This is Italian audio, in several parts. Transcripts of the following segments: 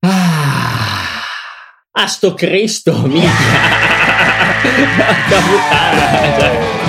Ah, ah sto Cristo, minchia. Porca puttana.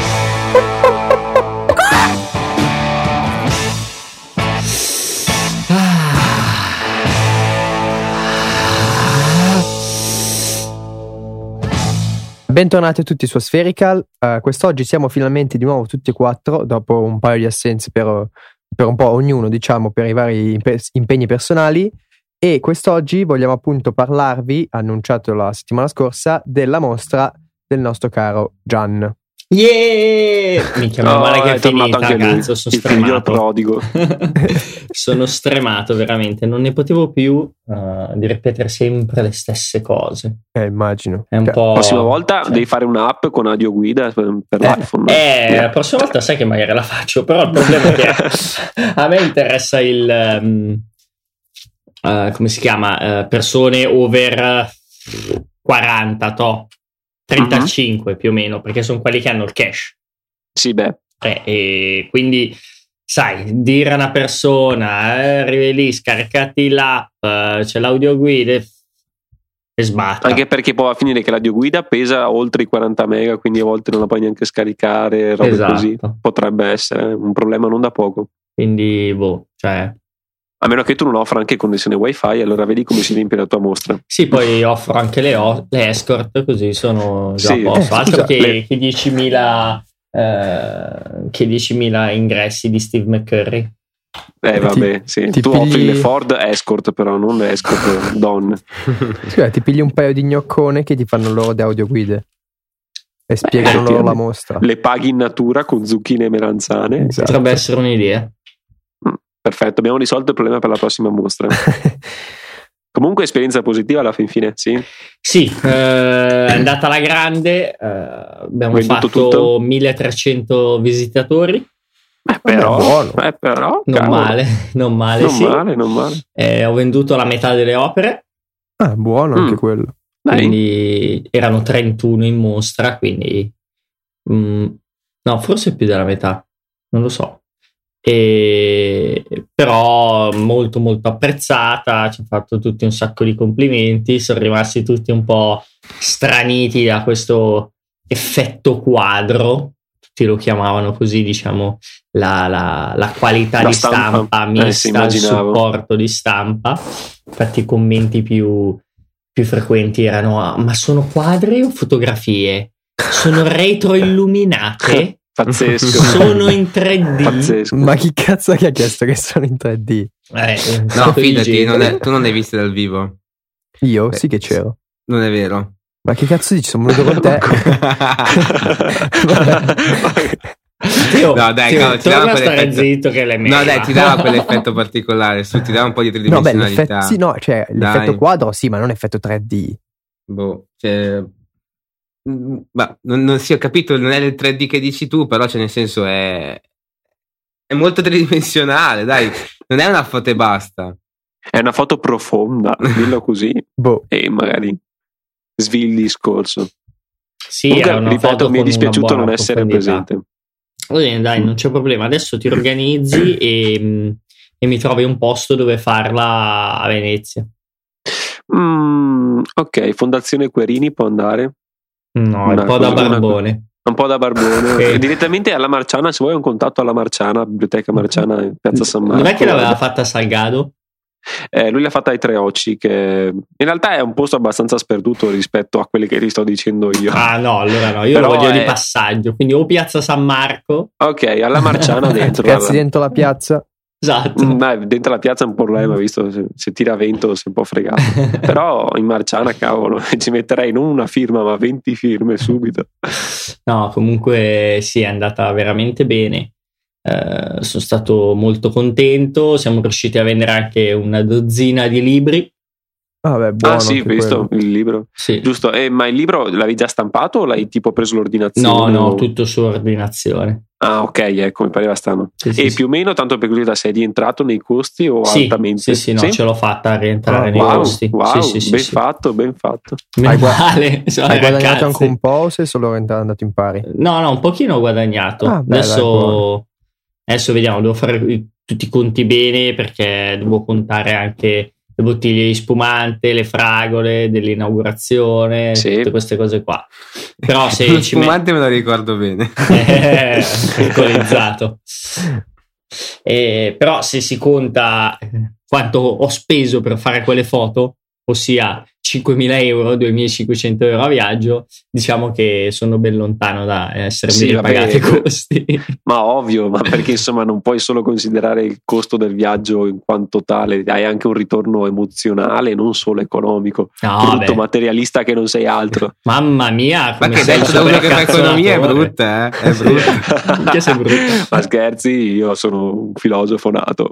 Bentornati a tutti su Spherical. Uh, quest'oggi siamo finalmente di nuovo tutti e quattro, dopo un paio di assenze per, per un po' ognuno, diciamo, per i vari impegni personali. E quest'oggi vogliamo appunto parlarvi, annunciato la settimana scorsa, della mostra del nostro caro Gian. Yeah! Minchia, meno male che è, è finita, cazzo, sono il stremato. prodigo. sono stremato, veramente. Non ne potevo più uh, di ripetere sempre le stesse cose. Eh, immagino. È un cioè, po'... La prossima volta cioè... devi fare un'app con audio guida per, per eh, l'iPhone. Eh, yeah. la prossima volta sai che magari la faccio, però il problema è che a me interessa il... Um, uh, come si chiama? Uh, persone over 40, to 35 uh-huh. più o meno, perché sono quelli che hanno il cash. Sì, beh. Eh, e quindi, sai, dire a una persona, eh, arrivi lì, scaricati l'app, eh, c'è l'audioguida e sbatta. Anche perché poi va a finire che l'audioguida pesa oltre i 40 mega, quindi a volte non la puoi neanche scaricare, roba esatto. così. Potrebbe essere un problema non da poco. Quindi, boh, cioè, a meno che tu non offra anche connessione wifi, allora vedi come si riempie la tua mostra. Sì, poi offro anche le, o- le escort, così sono già Sì. a posto. Eh, Altro scusa, che, le- che 10.000, eh, che 10.000 ingressi di Steve McCurry. Eh, vabbè, sì. ti tu pigli- offri le Ford Escort, però non le Escort donne. Scusa, ti pigli un paio di gnoccone che ti fanno loro di audioguide e spiegano eh, loro la mostra. Le paghi in natura con zucchine e melanzane. Esatto. Potrebbe essere un'idea. Perfetto, abbiamo risolto il problema per la prossima mostra. Comunque, esperienza positiva alla fin fine, sì. Sì, eh, è andata alla grande, eh, abbiamo Venduto fatto tutto? 1300 visitatori, Eh, però, buono. eh, però, non cavolo. male, non male, non sì. male, non male. Eh, ho venduto la metà delle opere, Ah, buono anche Mm. quello. Dai. quindi erano 31 in mostra, quindi mm, no, forse più della metà, non lo so. E, però molto molto apprezzata, ci ha fatto tutti un sacco di complimenti, sono rimasti tutti un po' straniti da questo effetto quadro, tutti lo chiamavano così, diciamo, la, la- la qualità La di stampa. stampa, Eh, mista al immaginavo. supporto di stampa. Infatti i commenti più, più frequenti erano "Ah, ma sono quadri o fotografie? Sono retroilluminate? Pazzesco. sono in 3D? Pazzesco. Ma chi cazzo che ha chiesto che sono in 3D? Eh, un No, fidati, non è- tu non l'hai viste dal vivo. Io? Beh, sì che c'ero. Non è vero. Ma che cazzo dici? Sono venuto con te. Teo, No, dai, Teo, cavolo, ti dava stare quell'effetto- zitto che le no, dai, ti dava quell'effetto particolare. Su, ti dava un po' di No, beh, tridimensionalità. l'effetto, sì, no, cioè, Dai. l'effetto quadro sì, ma non effetto 3D. Boh, cioè, ma non, non sì, ho capito, non è il 3D che dici tu, però cioè, nel senso è, è molto tridimensionale, dai, non è una foto e basta. È una foto profonda, dillo così, Boh, e magari svii il discorso. Sì, Comunque, ripeto, foto mi è dispiaciuto non essere presente. Va bene, dai, non c'è problema. Adesso ti organizzi e, mm, e mi trovi un posto dove farla a Venezia. Mm, ok, Fondazione Querini può andare. No, un po' da cosa- una- barbone. Un po' da Barbone. Ok. Direttamente alla Marciana, se vuoi un contatto alla Marciana, Biblioteca Marciana in Piazza San Marco. Non è che l'aveva fatta Salgado? Eh, lui l'ha fatta ai Tre Occi, che in realtà è un posto abbastanza sperduto rispetto a quelli che ti sto dicendo io. Ah no, allora no, io Però lo voglio è- di passaggio. Quindi o Piazza San Marco, Ok, alla Marciana dentro. guarda. dentro la piazza. Esatto. Mm, dai, dentro la piazza è un problema, visto se, se tira vento sei un po' fregato. Però in Marciana, cavolo, ci metterei non una firma, ma 20 firme subito. No, comunque sì, è andata veramente bene. Eh, sono stato molto contento. Siamo riusciti a vendere anche una dozzina di libri. Ah, beh, buono ah, sì, anche visto quello. il libro. Sì. Giusto, eh, ma il libro l'avevi già stampato o l'hai tipo preso l'ordinazione? No, no, tutto su ordinazione. Ah, ok, ecco, mi pareva strano. Sì, sì, e sì. più o meno, tanto per curiosità, sei rientrato nei costi o Sì, altamente? Sì, sì, no, ce l'ho fatta a rientrare Ah, nei wow, costi. wow, sì, sì, sì, ben sì. fatto, ben fatto. Meno Hai gua- male, sono Hai guadagnato ragazzi. anche un po' o sei solo andato in pari? No, no, un pochino ho guadagnato. Ah, beh, dai, adesso, adesso vediamo, devo fare tutti i conti bene perché devo contare anche le bottiglie di spumante, le fragole dell'inaugurazione, Sì. tutte queste cose qua. Però se Lo spumante me lo ricordo bene. alcolizzato. Eh, però se si conta eh, quanto ho speso per fare quelle foto, ossia 5.000 euro, 2.500 euro a viaggio, diciamo che sono ben lontano da essermi Sì, vabbè. ripagato i costi. Ma ovvio, ma perché insomma non puoi solo considerare il costo del viaggio in quanto tale, hai anche un ritorno emozionale, non solo economico. No, Brutto vabbè. materialista che non sei altro. Mamma mia, Ma come che sei detto da uno che fa economia è brutta, eh? È brutta. Brutto. Ma scherzi, io sono un filosofo nato.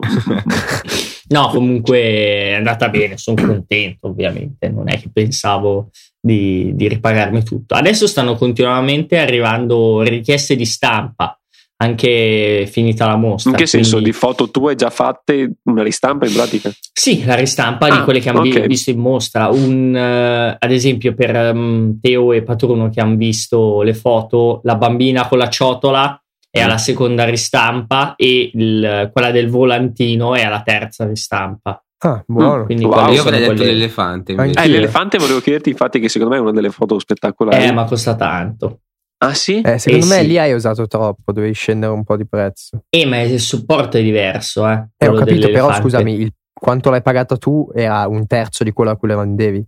No, comunque è andata bene, sono contento ovviamente, non è che pensavo di, di ripagarmi tutto. Adesso stanno continuamente arrivando richieste di stampa, anche finita la mostra. In che senso? quindi- Di foto tue già fatte, una ristampa in pratica? Sì, la ristampa di Ah, quelle che hanno vi- ok. visto in mostra. Un, eh, ad esempio, per ehm, Teo e Patruno che hanno visto le foto, la bambina con la ciotola è alla seconda ristampa e il- quella del volantino è alla terza ristampa. Ah, buono. Quindi Wow. Io avrei detto quelle- l'elefante. Eh, l'elefante volevo chiederti, infatti, che secondo me è una delle foto spettacolari. Eh, ma costa tanto. Ah sì? Eh, secondo Eh, me sì. lì hai usato troppo, dovevi scendere un po' di prezzo. Eh, ma il supporto è diverso, eh. Eh, ho capito, però scusami, il- quanto l'hai pagato tu era un terzo di quello a cui la vendevi.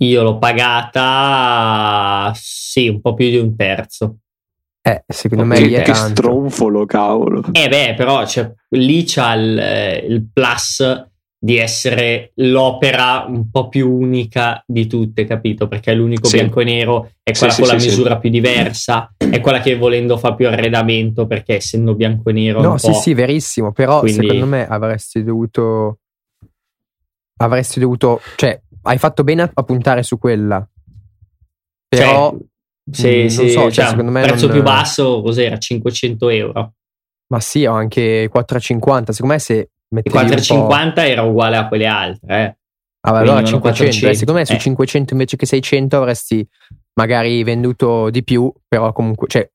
Io l'ho pagata, sì, un po' più di un terzo. Eh, secondo me Che- lì è che tanto. stronfolo, cavolo. Eh beh, però cioè, lì c'ha il, eh, il plus di essere l'opera un po' più unica di tutte, capito? Perché è l'unico Sì. bianco e nero, è Sì, quella sì, con la sì, misura più diversa, è quella che volendo fa più arredamento perché essendo bianco e nero No, sì, sì, verissimo, però Quindi- secondo me avresti dovuto avresti dovuto, cioè, hai fatto bene a, a puntare su quella. Però se, mm, non se- so, cioè, cioè, secondo me prezzo non- più basso cos'era? 500 euro. ma sì, ho anche 4,50, secondo me se Po'- 450 era uguale a quelle altre, eh. Ah, beh, allora venivano 500, eh, 400, secondo me su eh. 500 invece che 600 avresti magari venduto di più, però comunque, cioè,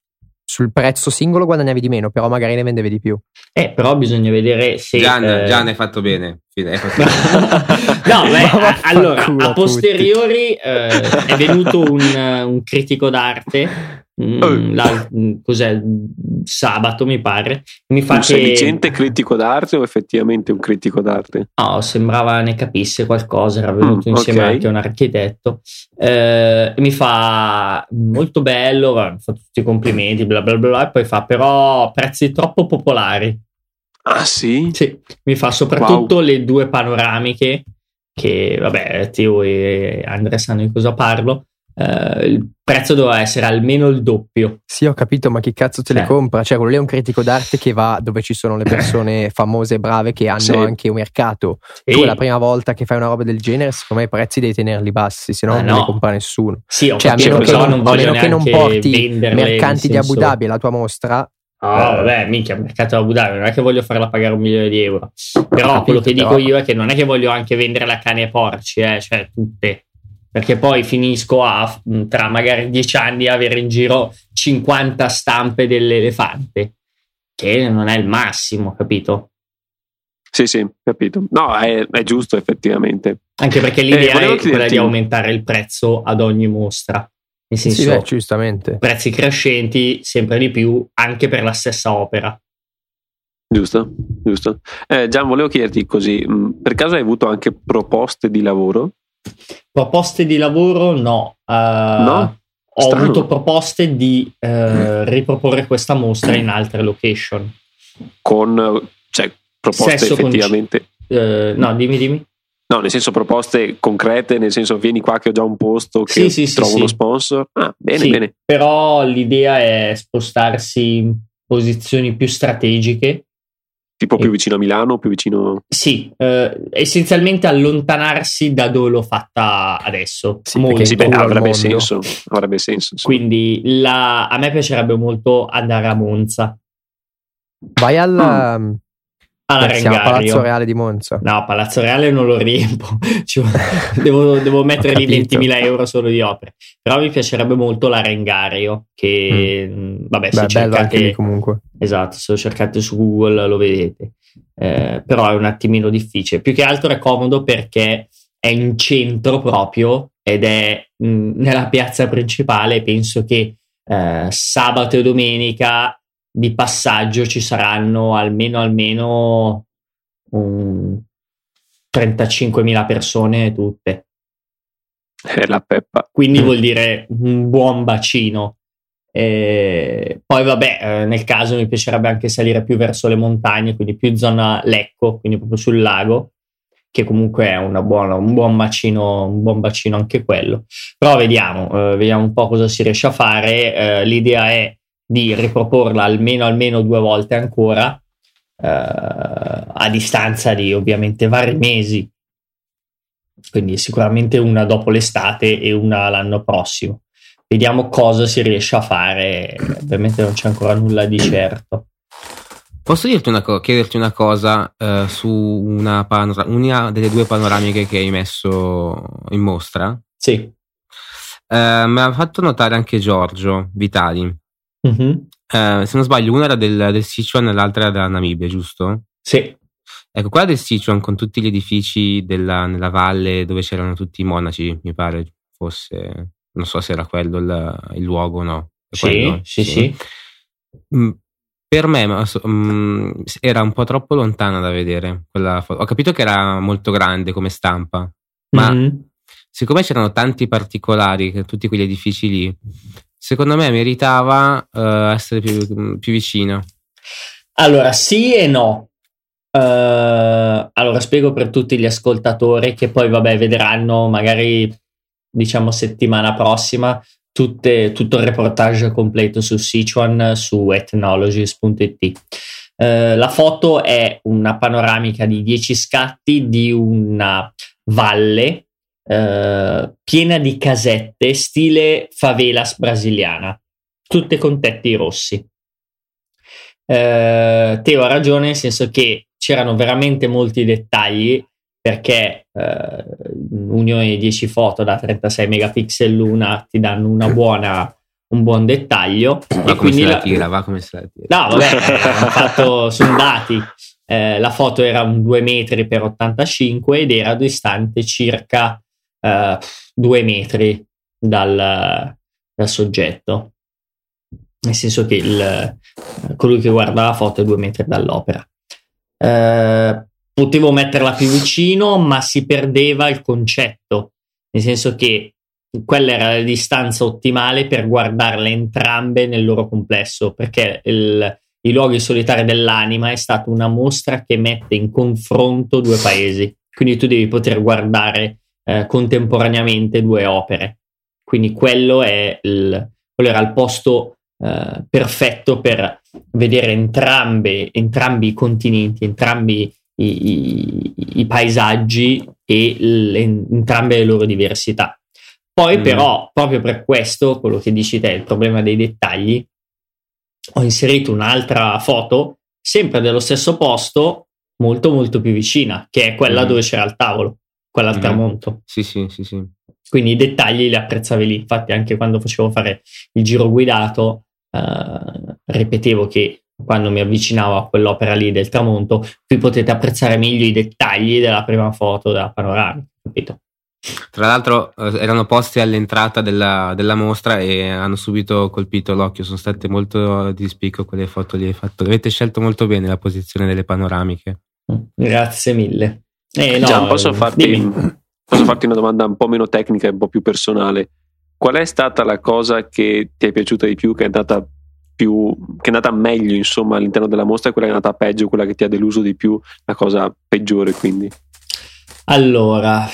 sul prezzo singolo guadagnavi di meno, però magari ne vendevi di più. Eh, però bisogna vedere se... Gian, eh, Gian hai fatto bene. Fine, hai fatto bene. no, beh, a- allora, a posteriori eh, è venuto un, un critico d'arte, mm, Oh. la- mm, cos'è, sabato mi pare, mi fa Un che... sedicente critico d'arte o effettivamente un critico d'arte? No, sembrava ne capisse qualcosa, era venuto Mm, insieme ok. anche un architetto. Eh, mi fa molto bello, mi fa tutti i complimenti, bla bla bla, e poi fa però prezzi troppo popolari. Ah sì? Sì, mi fa soprattutto le due panoramiche che, vabbè, Teo e Andrea sanno di cosa parlo. Eh, il prezzo doveva essere almeno il doppio. Sì, ho capito, ma chi cazzo te le Eh. compra? Cioè, quello lì è un critico d'arte che va dove ci sono le persone famose e brave che hanno Sì. anche un mercato. E- Tu è la prima volta che fai una roba del genere, secondo me i prezzi devi tenerli bassi, se no Ma non no. li compra nessuno. Sì, ho Cioè, a meno che però non, a meno che non porti mercanti di Abu Dhabi alla tua mostra, Ah, vabbè, minchia, mercato Abu Dhabi, non è che voglio farla pagare un milione di euro. Però capito, quello che dico però- io è che non è che voglio anche vendere la cane ai porci, eh, cioè tutte. Perché poi finisco a, tra magari dieci anni, avere in giro 50 stampe dell'elefante, che non è il massimo, capito? Sì, sì, capito. No, è, è giusto effettivamente. Anche perché l'idea Eh, è quella di aumentare il prezzo ad ogni mostra. Nel senso, sì, beh, giustamente. prezzi crescenti sempre di più, anche per la stessa opera. Giusto, giusto. Eh, Gian, volevo chiederti così, per caso hai avuto anche proposte di lavoro? Proposte di lavoro no. Eh, No? Ho Strano. avuto proposte di eh, riproporre questa mostra in altre location. Con, cioè, proposte Sesso con- effettivamente... Eh, no, dimmi, dimmi. No, nel senso proposte concrete, nel senso vieni qua che ho già un posto, che Sì, sì, trovo sì. uno sponsor. Ah, bene, Sì, bene. Però l'idea è spostarsi in posizioni più strategiche. Tipo più Sì. vicino a Milano, più vicino... Sì, eh, essenzialmente allontanarsi da dove l'ho fatta adesso. Sì, molto. Sì, beh, avrebbe senso. Avrebbe senso. insomma. Quindi la- a me piacerebbe molto andare a Monza. Vai al, Mm. Beh, siamo a Rengario. Palazzo Reale di Monza. No, Palazzo Reale non lo riempo, devo, devo mettere lì capito. 20.000 euro solo di opere. Però mi piacerebbe molto la Rengario, che mh, vabbè, se Beh, bello anche lì cercate, comunque. esatto, se lo cercate su Google lo vedete. Eh, però è un attimino difficile. Più che altro è comodo perché è in centro proprio ed è mh, nella piazza principale. Penso che eh, sabato e domenica di passaggio ci saranno almeno almeno un 35.000 persone tutte. È la peppa. Quindi vuol dire un buon bacino. E poi, vabbè, eh, nel caso mi piacerebbe anche salire più verso le montagne, quindi più zona Lecco, quindi proprio sul lago, che comunque è una buona, un buon bacino, un buon bacino anche quello. Però vediamo, eh, vediamo un po' cosa si riesce a fare. Eh, l'idea è di riproporla almeno almeno due volte ancora, eh, a distanza di ovviamente vari mesi. Quindi sicuramente una dopo l'estate e una l'anno prossimo. Vediamo cosa si riesce a fare. Ovviamente non c'è ancora nulla di certo. Posso dirti una co- chiederti una cosa eh, su una, panora- una delle due panoramiche che hai messo in mostra? Sì. Eh, me l'ha fatto notare anche Giorgio Vitali. Mhm. Eh, se non sbaglio, una era del, del Sichuan e l'altra era della Namibia, giusto? Sì. Ecco, quella del Sichuan con tutti gli edifici della, nella valle dove c'erano tutti i monaci, mi pare fosse, non so se era quello il, il luogo o no. Sì, quello? sì, sì. Mm, Per me so- mm, era un po' troppo lontana da vedere quella foto. Ho capito che era molto grande come stampa, ma Mhm. siccome c'erano tanti particolari, tutti quegli edifici lì, secondo me meritava eh, essere più, più vicino. Allora, sì e no. Eh, allora, spiego per tutti gli ascoltatori che poi, vabbè, vedranno magari, diciamo, settimana prossima tutte- tutto il reportage completo su Sichuan su ethnologies.it. Eh, la foto è una panoramica di 10 scatti di una valle eh, piena di casette stile favelas brasiliana, tutte con tetti rossi. Eh, Teo ha ragione, nel senso che c'erano veramente molti dettagli perché eh, unione di 10 foto da 36 megapixel l'una ti danno una buona, un buon dettaglio. Va e come quindi se la la- tira, va come se la tira. No, vabbè, hanno fatto, sono dati. Eh, la foto era un 2 metri per 85 ed era distante circa 2 metri dal, dal soggetto. Nel senso che il, colui che guarda la foto è 2 metri dall'opera. Eh, potevo metterla più vicino, ma si perdeva il concetto, nel senso che quella era la distanza ottimale per guardarle entrambe nel loro complesso, perché il- i luoghi solitari dell'anima è stata una mostra che mette in confronto due paesi, quindi tu devi poter guardare eh, contemporaneamente due opere. Quindi quello, è il- quello era il posto eh, perfetto per vedere entrambe, entrambi i continenti, entrambi i, i- i paesaggi e le- entrambe le loro diversità. Poi, Mm. però, proprio per questo, quello che dici te, il problema dei dettagli, ho inserito un'altra foto, sempre dello stesso posto, molto molto più vicina, che è quella Mm. dove c'era il tavolo, quella al Mm. tramonto. Sì, sì, sì, sì. Quindi i dettagli li apprezzavi lì. Infatti, anche quando facevo fare il giro guidato, eh, ripetevo che quando mi avvicinavo a quell'opera lì del tramonto, qui potete apprezzare meglio i dettagli della prima foto della panoramica, capito? Tra l'altro eh, erano posti all'entrata della, della mostra e hanno subito colpito l'occhio, sono state molto di spicco quelle foto lì. Fatto. Avete scelto molto bene la posizione delle panoramiche. Grazie mille. Eh, no, Gian, posso eh, farti, posso farti una domanda un po' meno tecnica e un po' più personale? Qual è stata la cosa che ti è piaciuta di più, che è andata più che è andata meglio insomma all'interno della mostra e quella che è andata peggio, quella che ti ha deluso di più, la cosa peggiore quindi? Allora,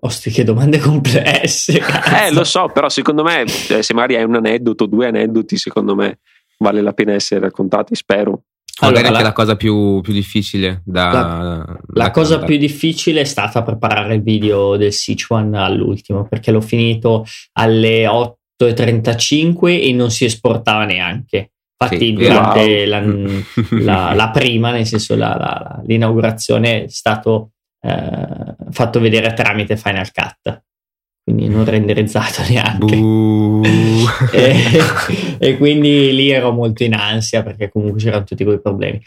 osti che domande complesse. cazzo. Eh, lo so, però secondo me, eh, se magari hai un aneddoto, due aneddoti, secondo me vale la pena essere raccontati, spero. Allora, Magari anche la- la cosa più, più difficile da. La da cosa cantare. più difficile è stata preparare il video del Sichuan all'ultimo perché l'ho finito alle 8.35 e non si esportava neanche. Infatti, Sì, durante wow. la, la- la prima, nel senso la- la- la- l'inaugurazione, è stato eh, fatto vedere tramite Final Cut, quindi non renderizzato neanche. E, e quindi lì ero molto in ansia perché comunque c'erano tutti quei problemi.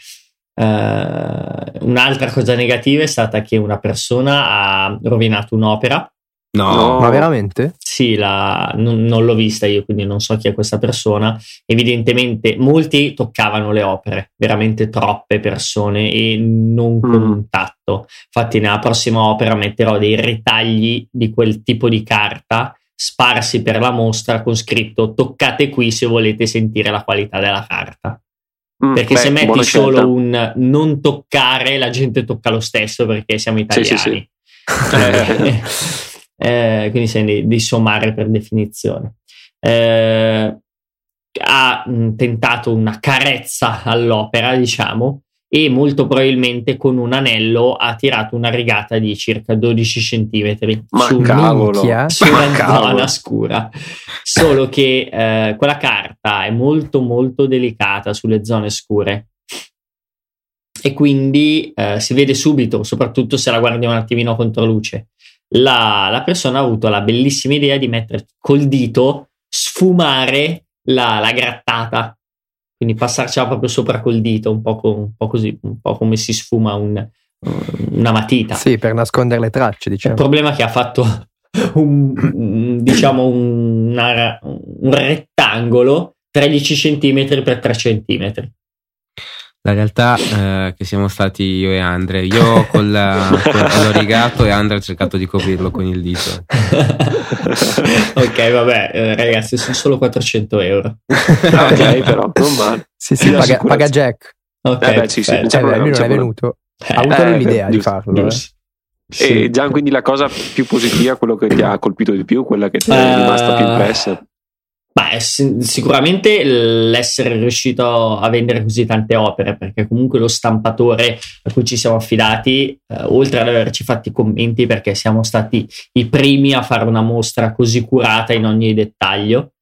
Eh, un'altra cosa negativa è stata che una persona ha rovinato un'opera. No, No. Ma veramente? Sì, la- non, non l'ho vista io, quindi non so chi è questa persona. Evidentemente molti toccavano le opere, veramente troppe persone e non con Mm. un tatto. Infatti, nella prossima opera metterò dei ritagli di quel tipo di carta sparsi per la mostra con scritto toccate qui se volete sentire la qualità della carta. Mm, Perché beh, se metti solo scelta. un non toccare, la gente tocca lo stesso perché siamo Sì, italiani. sì, sì. Eh, eh, quindi sei di, di sommare per definizione. Eh, ha tentato una carezza all'opera, diciamo, e molto probabilmente con un anello ha tirato una rigata di circa 12 centimetri Ma su, minchia. Ma cavolo. zona scura. Solo che eh, quella carta è molto molto delicata sulle zone scure. E quindi eh, si vede subito, soprattutto se la guardi un attimino contro luce. La, la persona ha avuto la bellissima idea di mettere col dito, sfumare la, la grattata, quindi passarcela proprio sopra col dito, un po', co- un po' così, un po' come si sfuma un- una matita. Sì, per nascondere le tracce, Il diciamo. problema è che ha fatto un, un- diciamo un, una- un rettangolo 13 cm per 3 cm. La realtà è che siamo stati io e Andre. Io con la- con- l'ho rigato e Andre ha cercato di coprirlo con il dito. ok, vabbè, eh, ragazzi, sono solo 400 euro. Ah, ok, però non male. Sì, sì, Sì, paga, paga Jack. Ok, Eh beh, sì, sì, Eh, beh, problema, lui non è venuto. Eh, Ha avuto eh, lui l'idea di giusto, farlo. eh. giusto. E Gian, quindi la cosa più positiva, quello che ti ha colpito di più, quella che ti è Eh, rimasta più impressa. Beh, si- sicuramente l'essere riuscito a vendere così tante opere, perché comunque lo stampatore a cui ci siamo affidati, eh, oltre ad averci fatto i commenti, perché siamo stati i primi a fare una mostra così curata in ogni dettaglio.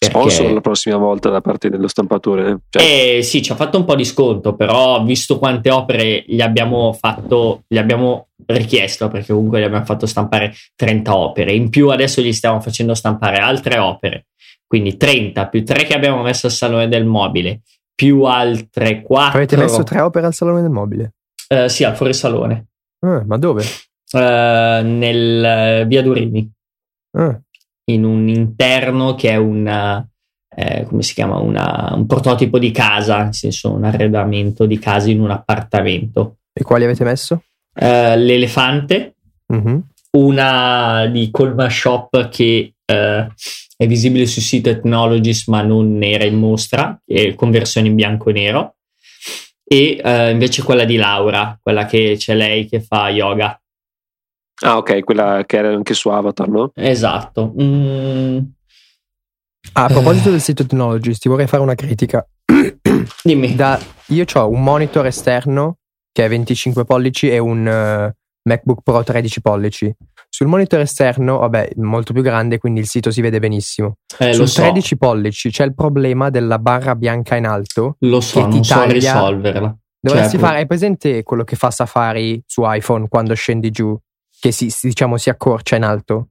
Sponsor la prossima volta da parte dello stampatore. eh? Cioè, Eh, sì, ci ha fatto un po' di sconto, però visto quante opere gli abbiamo fatto, gli abbiamo richiesto, perché comunque gli abbiamo fatto stampare 30 opere, in più adesso gli stiamo facendo stampare altre opere, quindi 30 più 3 che abbiamo messo al Salone del Mobile, più altre 4. Avete messo tre opere al Salone del Mobile? Eh, sì, al fuorisalone, Ah, ma dove? eh, nel eh, Via Durini. Ah, in un interno che è un, eh, come si chiama, Una- un prototipo di casa, nel senso un arredamento di casa in un appartamento. e quali avete messo? L'elefante, Mhm. una di Colma Shop che è visibile sul sito Ethnologist ma non era in mostra, è con versione in bianco e nero. E eh, invece quella di Laura, quella che c'è lei che fa yoga. Ah, ok, quella che era anche su Avatar, no? Esatto. Mm, Ah, a proposito del sito Technologies, ti vorrei fare una critica. dimmi. Da- io ho un monitor esterno che è 25 pollici e un eh, MacBook Pro 13 pollici. Sul monitor esterno, vabbè, molto più grande, quindi il sito si vede benissimo. Eh, lo Sul so. 13 pollici c'è il problema della barra bianca in alto. Lo so, che non so taglia- risolverla. Dovresti Cioè, fare, hai presente quello che fa Safari su iPhone quando scendi giù, che si, diciamo si accorcia in alto?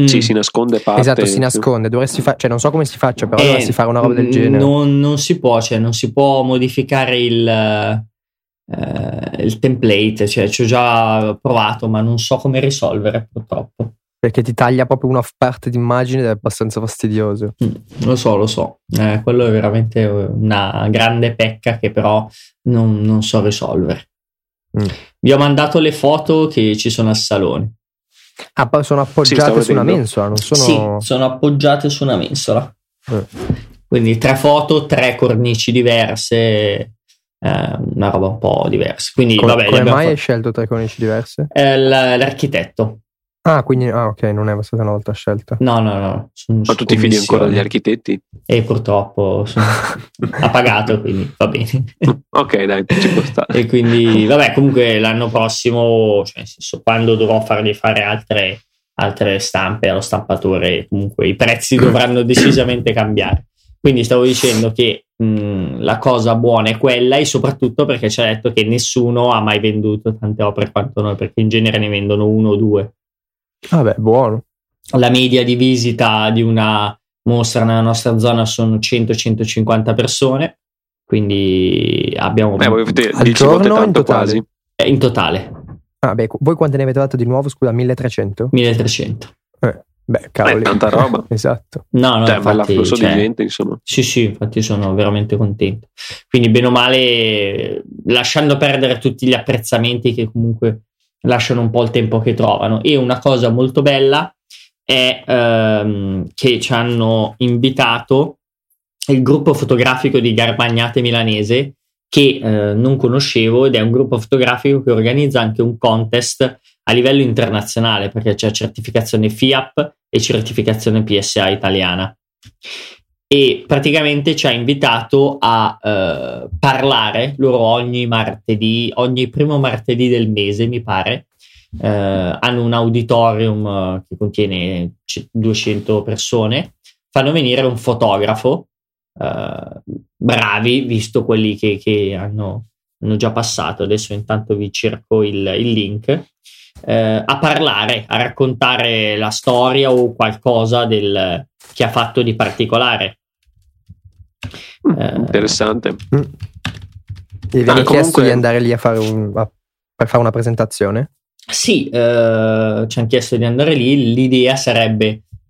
mm, Sì, si nasconde parte. esatto, si nasconde. Dovresti fare, cioè non so come si faccia, però eh, dovresti fare una roba del genere. Non, non si può, cioè, non si può modificare il, eh, il template. Cioè, ci ho già provato, ma non so come risolvere, purtroppo. Perché ti taglia proprio una parte d'immagine ed è abbastanza fastidioso. Mm, lo so, lo so. Eh, quello è veramente una grande pecca che però non, non so risolvere. Mm. Vi ho mandato le foto che ci sono al salone. Ah, poi sono Sì, appoggiate stavo su una mensola, non sono. Sì, sono appoggiate su una mensola. Eh. Quindi tre foto, tre cornici diverse, eh, una roba un po' diversa. Quindi, come vabbè, come mai hai fatte. scelto tre cornici diverse? Eh, l- l'architetto. Ah, quindi ah, ok, non è stata una volta scelta. No, no, no. sono Ma tu ti fidi ancora degli architetti? E purtroppo sono- ha pagato, quindi va bene. Ok, dai, ci può stare. e quindi, vabbè, comunque l'anno prossimo, cioè, nel senso, quando dovrò fargli fare altre, altre stampe allo stampatore, comunque i prezzi dovranno decisamente cambiare. Quindi stavo dicendo che mh, la cosa buona è quella e soprattutto perché ci ha detto che nessuno ha mai venduto tante opere quanto noi, perché in genere ne vendono uno o due. Vabbè, buono. La media di visita di una mostra nella nostra zona sono 100-150 persone, quindi abbiamo... Beh, voi avete Al 10 volte in tanto totale? quasi. eh, in totale Ah, beh, voi quante ne avete dato di nuovo? Scusa, 1300? 1300. Beh, cavoli. Eh, tanta roba. esatto. No, no, Cioè, bella infatti, flusso cioè, di gente, insomma. Sì, sì, infatti sono veramente contento. Quindi, bene o male, lasciando perdere tutti gli apprezzamenti che comunque lasciano un po' il tempo che trovano. E una cosa molto bella è ehm, che ci hanno invitato il gruppo fotografico di Garbagnate Milanese, che eh, non conoscevo, ed è un gruppo fotografico che organizza anche un contest a livello internazionale, perché c'è certificazione FIAP e certificazione PSA italiana e praticamente ci ha invitato a eh, parlare loro ogni martedì, ogni primo martedì del mese, mi pare. eh, hanno un auditorium eh, che contiene c- 200 persone, fanno venire un fotografo, eh, bravi, visto quelli che, che hanno, hanno già passato. Adesso intanto vi cerco il, il link. Eh, a parlare, a raccontare la storia o qualcosa del, che ha fatto di particolare. Eh, Interessante. Mm. E vi Ah, hanno chiesto comunque- di andare lì a fare, un- a- per fare una presentazione? Sì, eh, ci hanno chiesto di andare lì. L'idea sarebbe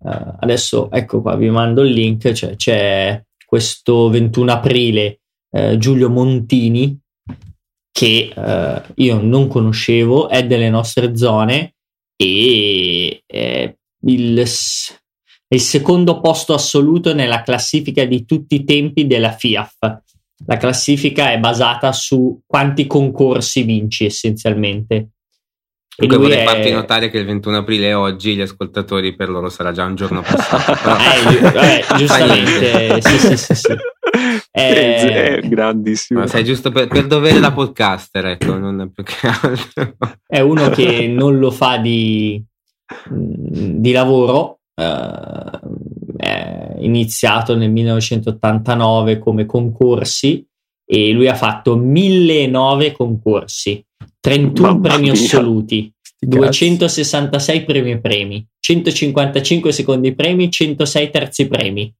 eh, adesso, ecco qua, vi mando il link. C'è, c'è questo 21 aprile eh, Giulio Montini che eh, io non conoscevo, è delle nostre zone e è il, s- è il secondo posto assoluto nella classifica di tutti i tempi della FIAF. La classifica è basata su quanti concorsi vinci essenzialmente. E Comunque vorrei è- farti notare che il 21 aprile è oggi, gli ascoltatori per loro sarà già un giorno passato. però- Eh, gi- vabbè, Fa giustamente, sì, sì, sì, sì. È, Eh, grandissimo. Ma sei giusto per, per dovere da podcaster, ecco, non più che altro. È uno che non lo fa di, di lavoro, eh, è iniziato nel 1989 come concorsi e lui ha fatto 1009 concorsi, 31 Mamma premi mia. assoluti, Sti cazzi. 266 premi e premi, 155 secondi premi, 106 terzi premi.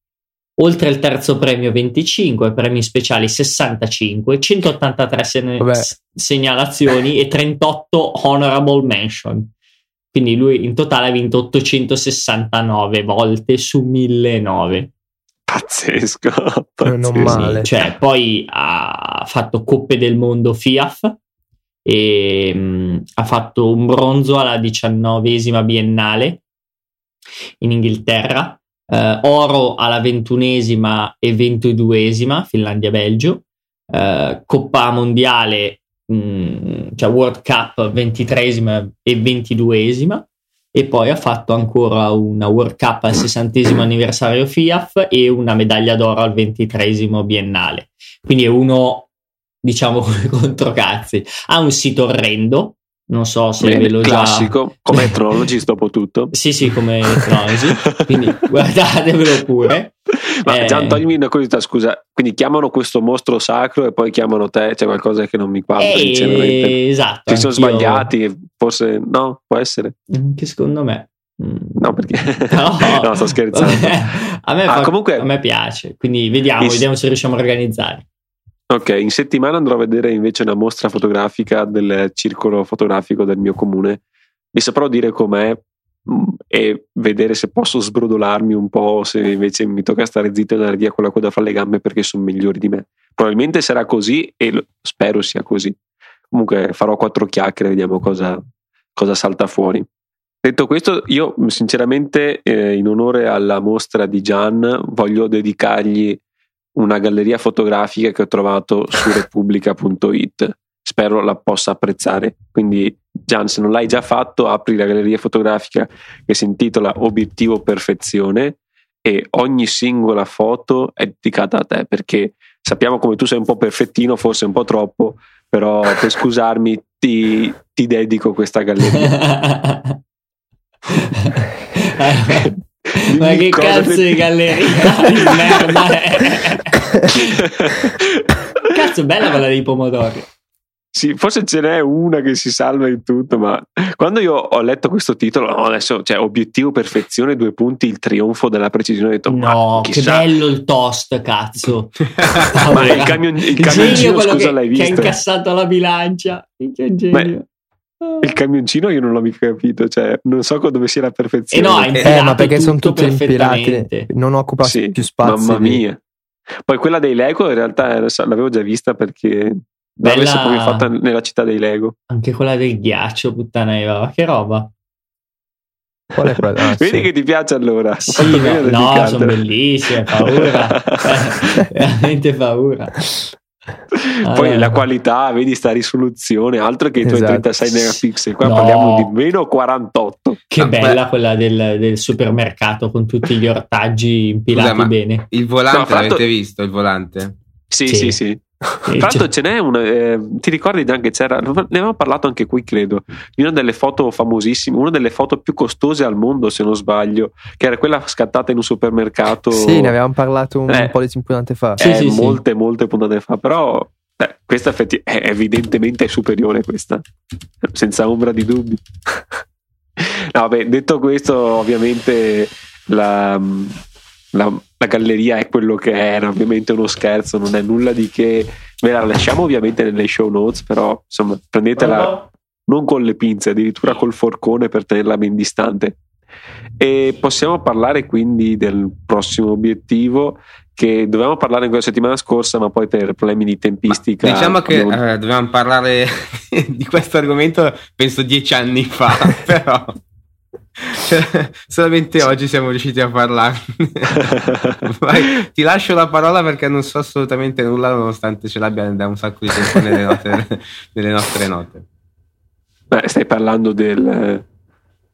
Oltre al terzo premio 25, premi speciali 65, 183 sene- Vabbè. s- segnalazioni e 38 honorable mention. Quindi lui in totale ha vinto 869 volte su 1009. Pazzesco. Eh, non pazzesco. male. Cioè, poi ha fatto Coppe del Mondo FIAF e mh, ha fatto un bronzo alla diciannovesima biennale in Inghilterra, eh, oro alla ventunesima e ventiduesima Finlandia-Belgio, eh, Coppa Mondiale, mh, cioè World Cup ventitresima e ventiduesima e poi ha fatto ancora una World Cup al sessantesimo anniversario FIAF e una medaglia d'oro al ventitresimo biennale. Quindi è uno, diciamo, come controcazzi. Ha un sito orrendo, non so se Bene, ve l'ho già... classico, come Etnologist dopo tutto. Sì, sì, come Etnology. Quindi guardatevelo pure. Ma Eh, Gian, toglimi una curiosità, scusa. Quindi chiamano questo mostro sacro e poi chiamano te? C'è qualcosa che non mi quadra, eh, sinceramente. esatto. Ci sono sbagliati, forse no, può essere. Che secondo me. mm, No, perché No, no, sto scherzando. a, me Ah, fa- comunque- a me piace, quindi vediamo, In- vediamo se riusciamo a organizzare. Ok, in settimana andrò a vedere invece una mostra fotografica del circolo fotografico del mio comune. Vi saprò dire com'è mh, e vedere se posso sbrodolarmi un po', se invece mi tocca stare zitto e andare via con la coda fra le gambe perché sono migliori di me. Probabilmente sarà così e spero sia così. Comunque farò quattro chiacchiere, vediamo cosa, cosa salta fuori. Detto questo, io sinceramente eh, in onore alla mostra di Gian voglio dedicargli una galleria fotografica che ho trovato su repubblica.it. Spero la possa apprezzare. Quindi, Gian, se non l'hai già fatto, apri la galleria fotografica che si intitola Obiettivo Perfezione e ogni singola foto è dedicata a te perché sappiamo come tu sei un po' perfettino, forse un po' troppo, però per scusarmi ti, ti dedico questa galleria. Ma che cazzo di galleria di merda è? Cazzo, bella quella dei pomodori. Sì, forse ce n'è una che si salva in tutto, ma quando io ho letto questo titolo, no, adesso, cioè, obiettivo perfezione, due punti, il trionfo della precisione, ho detto, No, che bello il toast, cazzo. ma il, camion, il camioncino, quello scusa, che, l'hai che ha visto? incassato la bilancia. Che genio. Il camioncino io non l'ho mica capito, cioè, non so dove sia la E perfezione. no, ha Eh, ma perché sono tutti impilati, non occupa Sì, più spazio. Mamma mia. Poi quella dei Lego in realtà l'avevo già vista perché Bella- l'avesse proprio fatta nella città dei Lego. Anche quella del ghiaccio, puttana Eva, ma che roba. Qual è quella? Ah, Vedi sì. che ti piace allora? Sì, no, no sono bellissime, paura. Veramente paura. Poi Allora, la qualità, vedi sta risoluzione, altro che i tuoi Esatto. 36 megapixel. Qua No. parliamo di meno 48. Che Ah, bella quella del, del supermercato con tutti gli ortaggi impilati Scusa, bene. Il volante No, l'avete visto? Il volante? Sì, Sì. sì, sì. Tra l'altro c'è- ce n'è una, eh, ti ricordi anche c'era, ne avevamo parlato anche qui credo, di una delle foto famosissime, una delle foto più costose al mondo se non sbaglio, che era quella scattata in un supermercato Sì, ne avevamo parlato un Eh. po' di puntate fa. Sì, eh, sì, sì. molte molte puntate fa, però eh, questa effetti- è evidentemente superiore questa, senza ombra di dubbi. no, vabbè, detto questo, ovviamente la, la- la galleria è quello che era, ovviamente uno scherzo, non è nulla di che. Ve la lasciamo ovviamente nelle show notes, però insomma, prendetela non con le pinze, addirittura col forcone per tenerla ben distante. E possiamo parlare quindi del prossimo obiettivo che dovevamo parlare in quella settimana scorsa, ma poi per problemi di tempistica. Diciamo che abbiamo- eh, dovevamo parlare di questo argomento penso dieci anni fa, però cioè, solamente oggi siamo riusciti a parlarne. Vai, ti lascio la parola perché non so assolutamente nulla nonostante ce l'abbia da un sacco di tempo nelle, note- nelle nostre note. Beh, stai parlando del,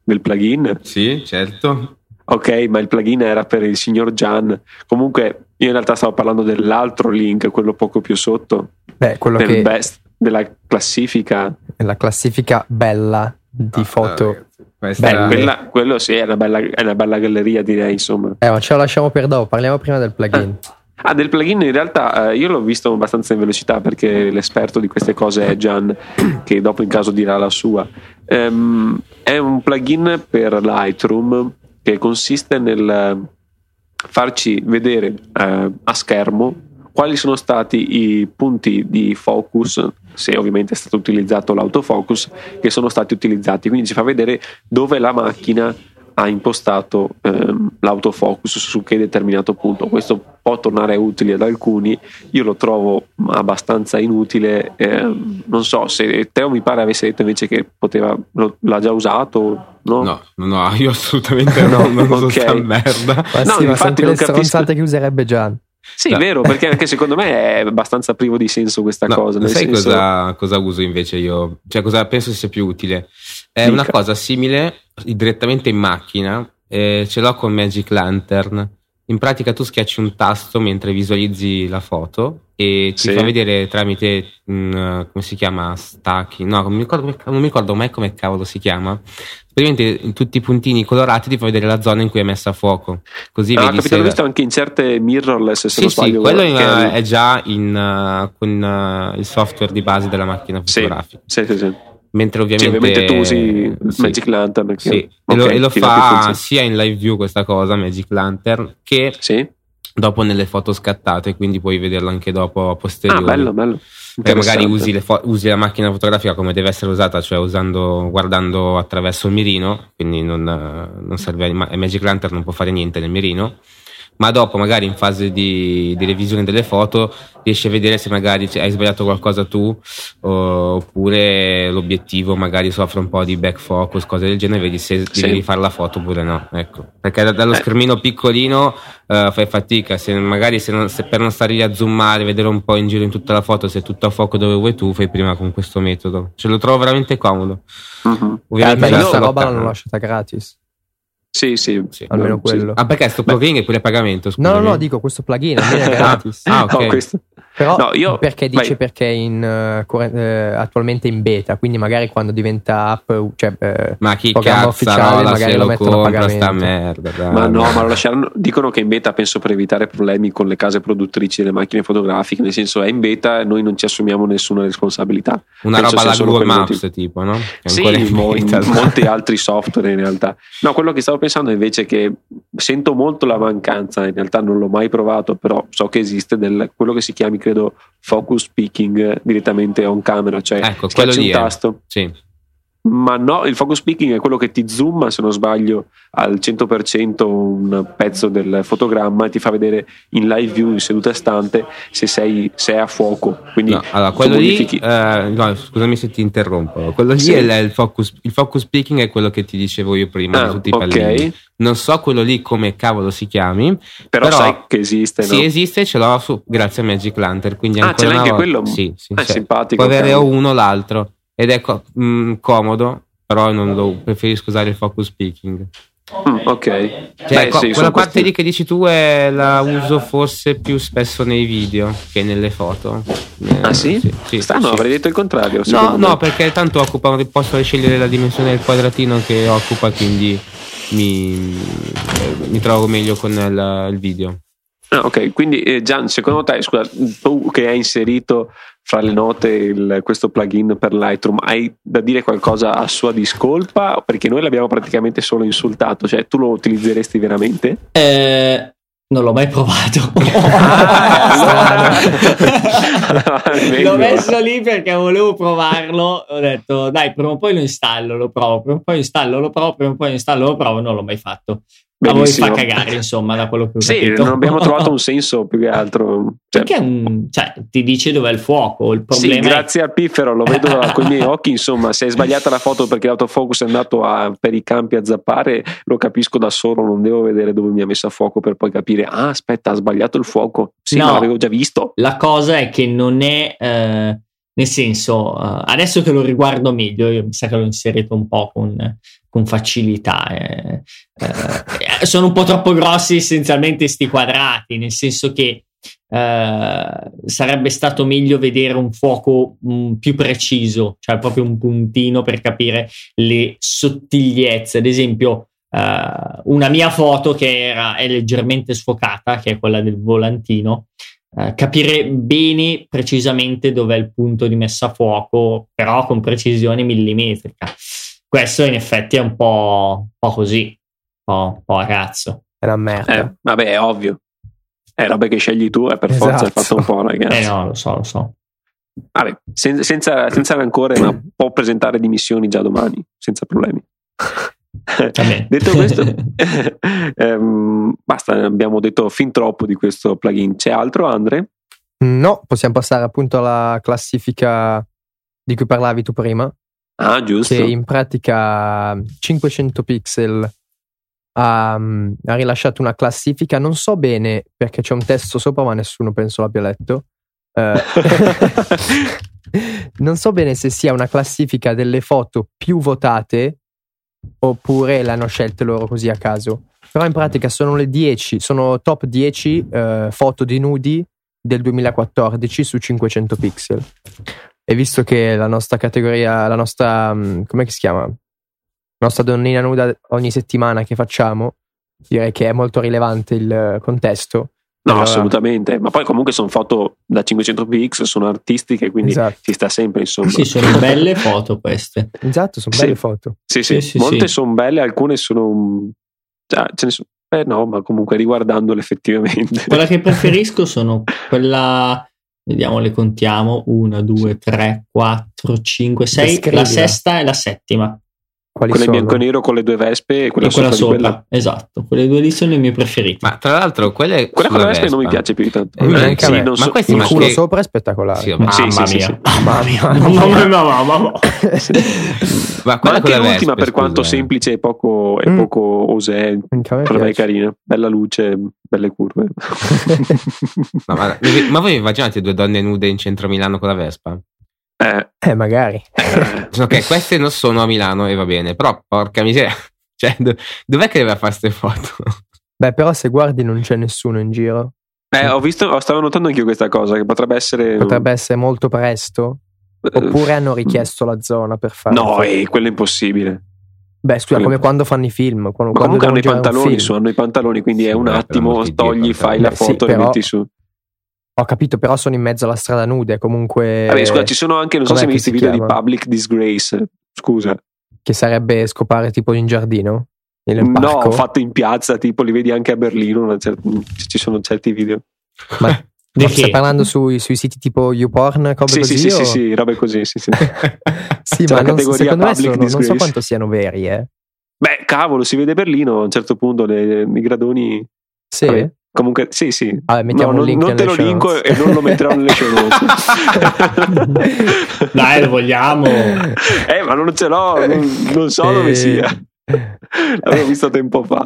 del plugin? Sì, certo. Ok, ma il plugin era per il signor Gian. Comunque, io in realtà stavo parlando dell'altro link, quello poco più sotto, Beh, quello del che best, della classifica. è la classifica bella di Ah, foto. ragazzi, era- Quella- quello sì, è una, bella, è una bella galleria, direi, insomma. Eh, ma ce la lasciamo per dopo, parliamo prima del plugin. Ah, del plugin in realtà eh, io l'ho visto abbastanza in velocità perché l'esperto di queste cose è Gian, che dopo in caso dirà la sua. Ehm, è un plugin per Lightroom che consiste nel farci vedere eh, a schermo quali sono stati i punti di focus, se ovviamente è stato utilizzato l'autofocus, che sono stati utilizzati. Quindi ci fa vedere dove la macchina ha impostato ehm, l'autofocus su che determinato punto. Questo può tornare utile ad alcuni, io lo trovo abbastanza inutile. ehm, non so se Teo mi pare avesse detto invece che poteva, lo- l'ha già usato, no? No, no, io assolutamente no, non uso Ok. sta merda. Ma No, sì, ma infatti non capisco- che userebbe Gian. Sì, No. vero, perché anche secondo me è abbastanza privo di senso questa No, cosa. nel sai senso- cosa, cosa uso invece io? Cioè, cosa penso sia più utile? È Dica. una cosa simile direttamente in macchina. eh, ce l'ho con Magic Lantern. In pratica, tu schiacci un tasto mentre visualizzi la foto e ti Sì. fa vedere tramite mm, come si chiama? Stacchi. No, non mi ricordo, non mi ricordo mai come cavolo si chiama. Praticamente in tutti i puntini colorati ti fa vedere la zona in cui è messa a fuoco. Così Ah, vedi capito, se. l'ho visto anche in certe mirrorless, se Sì, non sì, sbaglio. quello che- è già in, uh, con uh, il software di base della macchina fotografica. sì, sì, sì. Mentre ovviamente, ovviamente tu usi sì, Magic Lantern. sì, e ok, lo, e lo fa sia in live view questa cosa, Magic Lantern, che Sì? dopo nelle foto scattate, quindi puoi vederlo anche dopo a posteriori. Ah, bello, bello. Perché magari usi, fo- usi la macchina fotografica come deve essere usata, cioè usando, guardando attraverso il mirino, quindi non, non serve, ma- Magic Lantern non può fare niente nel mirino, ma dopo magari in fase di, di revisione delle foto riesci a vedere se magari hai sbagliato qualcosa tu oppure l'obiettivo magari soffre un po' di back focus, cose del genere, vedi se Sì. devi rifare la foto oppure no. Ecco. Perché da- dallo Eh. schermino piccolino eh, fai fatica, se magari se non- se per non stare lì a zoomare, vedere un po' in giro in tutta la foto, se è tutto a fuoco dove vuoi tu, fai prima con questo metodo. Ce lo trovo veramente comodo. Mhm. Ovviamente Eh, questa sta roba l'hanno lasciata gratis. Sì, sì. Sì. Almeno sì. quello. Ah, perché sto plugin è pure a pagamento? No, no, scusami. no, dico questo plugin è gratis. Ah, ok. No, questo- Però No, io- perché dice vai. perché è in, corre- eh, attualmente in beta, quindi magari quando diventa app, cioè, eh, Ma chi programma ufficiale, cazzarola magari lo lo mettono a pagamento. merda? dai. Ma no, ma lo lasceranno. Dicono che è in beta penso per evitare problemi con le case produttrici delle macchine fotografiche. Nel senso, è in beta e noi non ci assumiamo nessuna responsabilità. Una penso roba alla Google Maps, motivi. tipo, no? Sì, in in molti altri software in realtà. No, quello che stavo pensando invece che sento molto la mancanza, in realtà non l'ho mai provato, però so che esiste del, quello che si chiami, credo, focus speaking eh, direttamente on camera, cioè Ecco, schiacci un tasto. Sì. Ma no, il focus speaking è quello che ti zooma, se non sbaglio, al 100% un pezzo del fotogramma e ti fa vedere in live view in seduta stante se sei, se è a fuoco. Quindi No, allora, quello lì, eh, no, scusami se ti interrompo. Quello lì Sì. è il, focus, il focus speaking è quello che ti dicevo io prima Ah, di tutti i ok. pallini. Non so quello lì come cavolo si chiami, però, però sai che esiste, sì, no? esiste, ce l'ho su- grazie a Magic Lantern. Quindi Ah, ce l'hai anche volta- quello? Sì, sì, Ah, cioè, simpatico, Puoi avere o cavolo. uno o l'altro ed è co- mh, comodo, però non lo preferisco usare il focus speaking. Mm, ok. Cioè, Beh, co- sì, quella parte questi- lì che dici tu è, la uso forse più spesso nei video che nelle foto. Eh, Ah sì? sì, Strano, sì. avrei detto il contrario. No, no, perché tanto occupa, posso scegliere la dimensione del quadratino che occupa, quindi mi, mi trovo meglio con il, il video. Ah, ok, quindi eh, Gian, secondo te, scusa, tu che hai inserito fra le note il- questo plugin per Lightroom, hai da dire qualcosa a sua discolpa? Perché noi l'abbiamo praticamente solo insultato, cioè tu lo utilizzeresti veramente? Eh, non l'ho mai provato. Ah. L'ho messo lì perché volevo provarlo. Ho detto, dai, prima o poi lo installo, lo provo. Prima o poi installo, lo provo. Prima o poi installo, lo provo. Non l'ho mai fatto. Ma voi Benissimo. fa cagare, insomma, da quello che ho Sì, capito. non abbiamo trovato un senso più che altro. Cioè, Perché è un- cioè, ti dice dov'è il fuoco. Il Sì, problema è grazie al piffero, lo vedo con i miei occhi. Insomma, se è sbagliata la foto perché l'autofocus è andato a- per i campi a zappare, lo capisco da solo. Non devo vedere dove mi ha messo a fuoco per poi capire. Ah, aspetta, ha sbagliato il fuoco. Sì, No. l'avevo già visto. La cosa è che non è, eh, nel senso, eh, adesso che lo riguardo meglio, io mi sa che l'ho inserito un po' con, con facilità. eh, eh, sono un po' troppo grossi essenzialmente sti quadrati, nel senso che eh, sarebbe stato meglio vedere un fuoco mm, più preciso, cioè proprio un puntino per capire le sottigliezze. Ad esempio, eh, una mia foto che era, è leggermente sfocata, che è quella del volantino, eh, capire bene precisamente dov'è il punto di messa a fuoco, però con precisione millimetrica. Questo in effetti è un po', un po' così, un po', un po' a cazzo. È una merda. Eh, vabbè, è ovvio. È roba che scegli tu e per forza hai Esatto. fatto un po', ragazzi. Eh no, lo so, lo so. Vabbè, sen- senza, senza rancore, ma può presentare dimissioni già domani, senza problemi. Detto questo, ehm, basta, abbiamo detto fin troppo di questo plugin. C'è altro, Andre? No, possiamo passare appunto alla classifica di cui parlavi tu prima, Ah, giusto. che in pratica 500 pixel ha, mm, ha rilasciato una classifica, non so bene perché c'è un testo sopra ma nessuno penso l'abbia letto. Eh, non so bene se sia una classifica delle foto più votate oppure l'hanno scelte loro così a caso. Però in pratica sono le 10, sono top 10 eh, foto di nudi del 2014 su 500 pixel. E visto che la nostra categoria, la nostra, mm, come si chiama? La nostra donnina nuda ogni settimana che facciamo, direi che è molto rilevante il contesto. No, Allora- assolutamente. Ma poi comunque sono foto da 500 px, sono artistiche, quindi Esatto. ci sta sempre, insomma. Sì, sono belle foto queste. Esatto, sono Sì. belle foto. Sì, sì, Sì, sì, molte sì. sono belle, alcune sono... ah, ce ne sono... Eh no, ma comunque riguardandole effettivamente. Quella che preferisco sono quella, vediamo, le contiamo, 1, 2, 3, 4, 5, 6, Descrivila. la sesta e la settima. Quali quella sono? bianco e nero con le due vespe e quella, e quella sopra, quella. esatto. Quelle due lì sono le mie preferite. Ma tra l'altro, quelle Quella con la vespe non mi Vespa. piace più di tanto. Eh, a sì, non Ma so- questi Il ma culo che- sopra è spettacolare. Sì, vabbè. Sì, Mamma sì, mia. sì, Mamma mia. Mamma mia, mamma mia. Ma Ma quella anche l'ultima, Vespa, per quanto scusa, eh. semplice e poco, e Mm. poco osè, per me è carina. Bella luce, belle curve. No, ma, ma voi immaginate due donne nude in centro Milano con la Vespa? Eh, Eh, magari. eh, Ok, queste non sono a Milano e va bene, però porca miseria. Cioè, do- dov'è che aveva fatto queste foto? Beh, però se guardi non c'è nessuno in giro. Eh, ho visto, stavo notando anch'io questa cosa, che potrebbe essere... Potrebbe essere molto presto. eh, Oppure hanno richiesto la zona per fare. No, eh, quello è impossibile. Beh, scusa, come quando fanno i film. Quando, Ma quando comunque hanno i un pantaloni su, hanno i pantaloni, quindi è Sì, un beh, attimo, togli, fai la beh, sì, foto e però- metti su. Ho capito, però sono in mezzo alla strada nude. Comunque. Vabbè, scusa, ci sono anche, non so se hai visto i video di chiama? Public Disgrace. Scusa, Che sarebbe scopare tipo in giardino? No, fatto in piazza, tipo li vedi anche a Berlino. una cer- ci sono certi video. Ma Di stai che? parlando sui, sui siti tipo YouPorn, cose Sì, così? sì, sì, o- sì, sì, robe così. Sì, sì. Sì, C'è ma la non, secondo me sono- non so quanto siano veri, eh. Beh, cavolo, si vede Berlino a un certo punto, le- i gradoni. Sì? Vabbè, Comunque, sì, sì. Vabbè, mettiamo No, un non, link non te nelle lo linko notes. e non lo metterò nelle show notes. Dai, lo vogliamo. eh, ma non ce l'ho, non, non so dove Eh. sia. L'avevo visto tempo fa.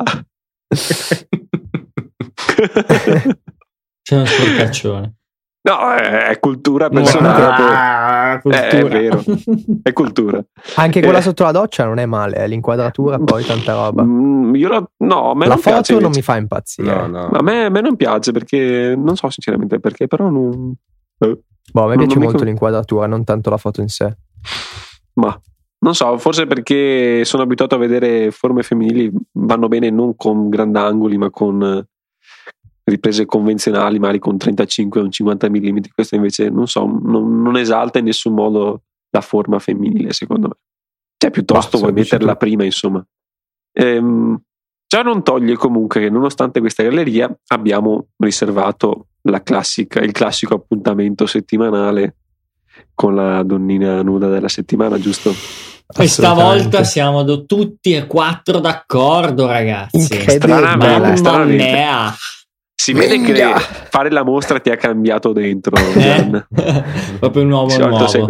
C'è uno sporcaccione. No, è, è cultura personale. Ah, cultura. Eh, è vero. È cultura. Anche quella Eh. sotto la doccia non è male, eh, l'inquadratura poi tanta roba. Mm, io la, no, a me La non piace. foto non invece. mi fa impazzire. No, no. A me, a me non piace perché non so sinceramente perché, però non. eh, Boh, a me Non- piace non mi molto con- l'inquadratura, non tanto la foto in sé. ma non so, forse perché sono abituato a vedere forme femminili vanno bene non con grandangoli, ma con eh, riprese convenzionali, magari con 35 o un 50 mm. Questo invece non so, non, non esalta in nessun modo la forma femminile, secondo me. Cioè, piuttosto vuoi metterla tu. prima, insomma. Ehm, ciò non toglie comunque che, nonostante questa galleria, abbiamo riservato la classica, il classico appuntamento settimanale con la donnina nuda della settimana, giusto? Questa volta siamo do- tutti e quattro d'accordo, ragazzi. Incredibile. Stranamente, Mamma stranamente. mia. Si vede che fare la mostra ti ha cambiato dentro, Eh? Proprio un uomo nuovo. sei-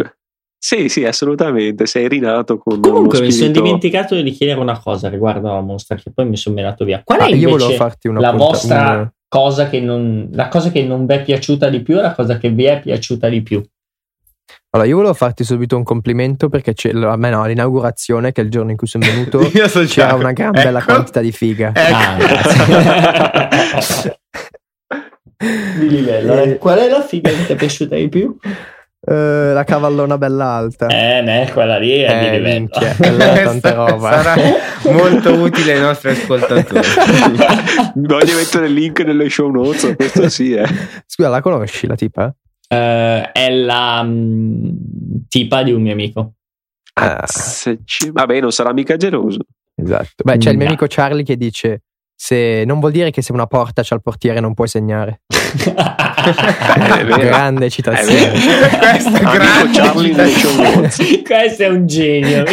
Sì, sì, assolutamente. Sei rinato con Comunque mi sono dimenticato di chiedere una cosa riguardo alla mostra, che poi mi sono menato via. Qual è Ah, io invece volevo farti una la punta- vostra un- cosa che non la cosa che non vi è piaciuta di più e la cosa che vi è piaciuta di più? Allora, io volevo farti subito un complimento perché c'è, a me no, all'inaugurazione, che è il giorno in cui sono venuto, sono c'era una gran bella Ecco. quantità di figa. Ecco. Ah, di livello. Eh. Qual è la figa che ti è piaciuta di più? Eh, la cavallona bella alta. Eh, ne, quella lì è di Eh, livello. minchia, quella è tanta roba. Sarà molto utile ai nostri ascoltatori. Voglio mettere il link nelle show notes, questo sì, eh. Scusa, la conosci la tipa? Eh, è la mm, tipa di un mio amico. Ah, ci- Vabbè, non sarà mica geloso. esatto. Beh, c'è il mio No. amico Charlie che dice: Se non vuol dire che se una porta c'ha il portiere non puoi segnare. Grande citazione. Questo è grande Charlie. Questo è un genio.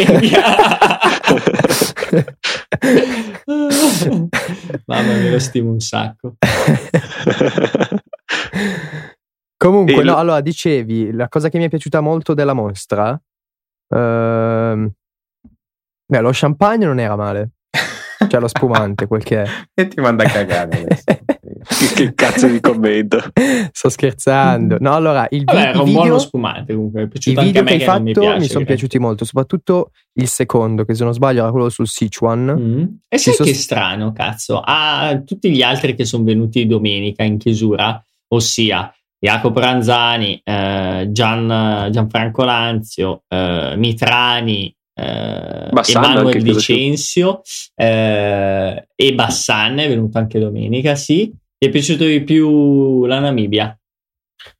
Mamma mia, lo stimo un sacco. Comunque, E no, lo- allora dicevi la cosa che mi è piaciuta molto della mostra. ehm, beh, lo champagne non era male. Cioè, lo spumante, quel che è. E ti manda a cagare adesso. che, cazzo di commento. Sto scherzando. No, allora, il, Vabbè, era i un video, buono spumante comunque. È i piaciuto anche video a me che hai che non mi fatto piace. mi sono piaciuti molto, soprattutto il secondo, che se non sbaglio era quello sul Sichuan. Mm. E sai sono- che strano, cazzo? A tutti gli altri che sono venuti domenica in chiusura, ossia Jacopo Ranzani, eh, Gian- Gianfranco Lanzio, eh, Mitrani, eh, credo Dicenzio eh, e Bassan è venuto anche domenica, sì. Ti è piaciuto di più la Namibia?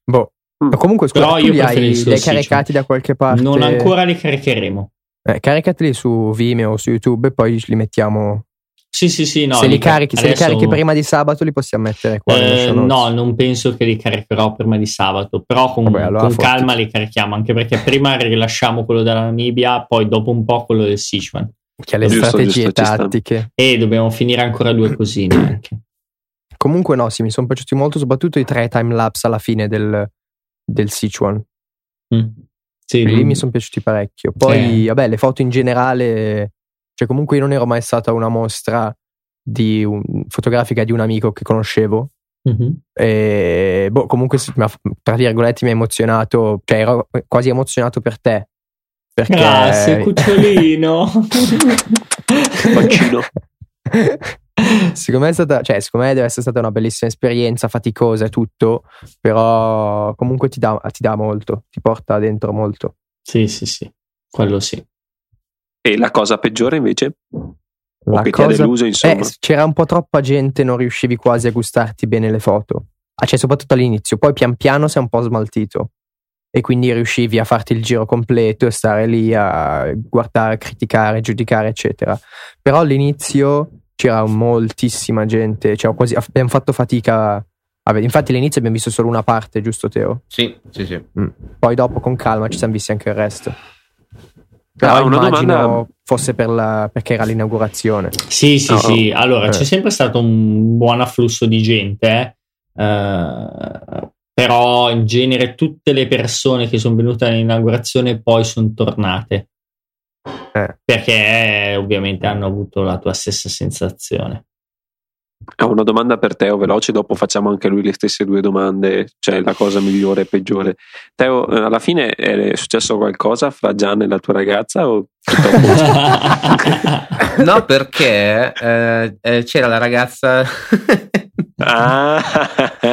Boh. Mm. Ma comunque, scusa, Però io li hai, li caricati da qualche parte? Non ancora li caricheremo. Eh, caricateli su Vimeo o su YouTube e poi li mettiamo. Sì, sì, sì. No, se li carichi, se li carichi prima di sabato, li possiamo mettere qua. Eh, no, non penso che li caricherò prima di sabato, però con, Vabbè, allora con calma li carichiamo, anche perché prima rilasciamo quello della Namibia, poi dopo un po' quello del Sichuan. Che ha le Giusto, strategie giusto, tattiche. E dobbiamo finire ancora due cosine anche. Comunque, no, sì, mi sono piaciuti molto, soprattutto i tre time lapse alla fine del, del Sichuan. Mm. Sì, Lì mi sono piaciuti parecchio. Poi, Sì. vabbè, le foto in generale, cioè, comunque, io non ero mai stata a una mostra di un- fotografica di un amico che conoscevo. Mhm. E boh, comunque, tra virgolette, mi ha emozionato, cioè, ero quasi emozionato per te. Perché Grazie, cucciolino. Vaccino. Secondo me, è stata, cioè, secondo me deve essere stata una bellissima esperienza, faticosa e tutto, però comunque ti dà, ti dà molto, ti porta dentro molto. Sì, sì, sì, quello sì. E la cosa peggiore invece? La o che ti ha cosa- deluso, insomma. Eh, c'era un po' troppa gente, non riuscivi quasi a gustarti bene le foto. Ah, cioè, soprattutto all'inizio, poi pian piano sei un po' smaltito. E quindi riuscivi a farti il giro completo e stare lì a guardare, criticare, giudicare, eccetera. Però all'inizio c'era moltissima gente, cioè quasi, abbiamo fatto fatica. Infatti all'inizio abbiamo visto solo una parte, giusto Teo? Sì, sì, sì. Poi dopo con calma ci siamo visti anche il resto. Però Ah, una immagino domanda- fosse per la- perché era l'inaugurazione. Sì, sì, No. sì. Allora, Eh. c'è sempre stato un buon afflusso di gente, eh. Eh, però in genere tutte le persone che sono venute all'inaugurazione poi sono tornate. Eh. Perché eh, ovviamente hanno avuto la tua stessa sensazione. Ho una domanda per Teo veloce, dopo facciamo anche lui le stesse due domande, cioè la cosa migliore e peggiore. Teo, eh, alla fine è successo qualcosa fra Gian e la tua ragazza o? No, perché eh, eh, c'era la ragazza ah,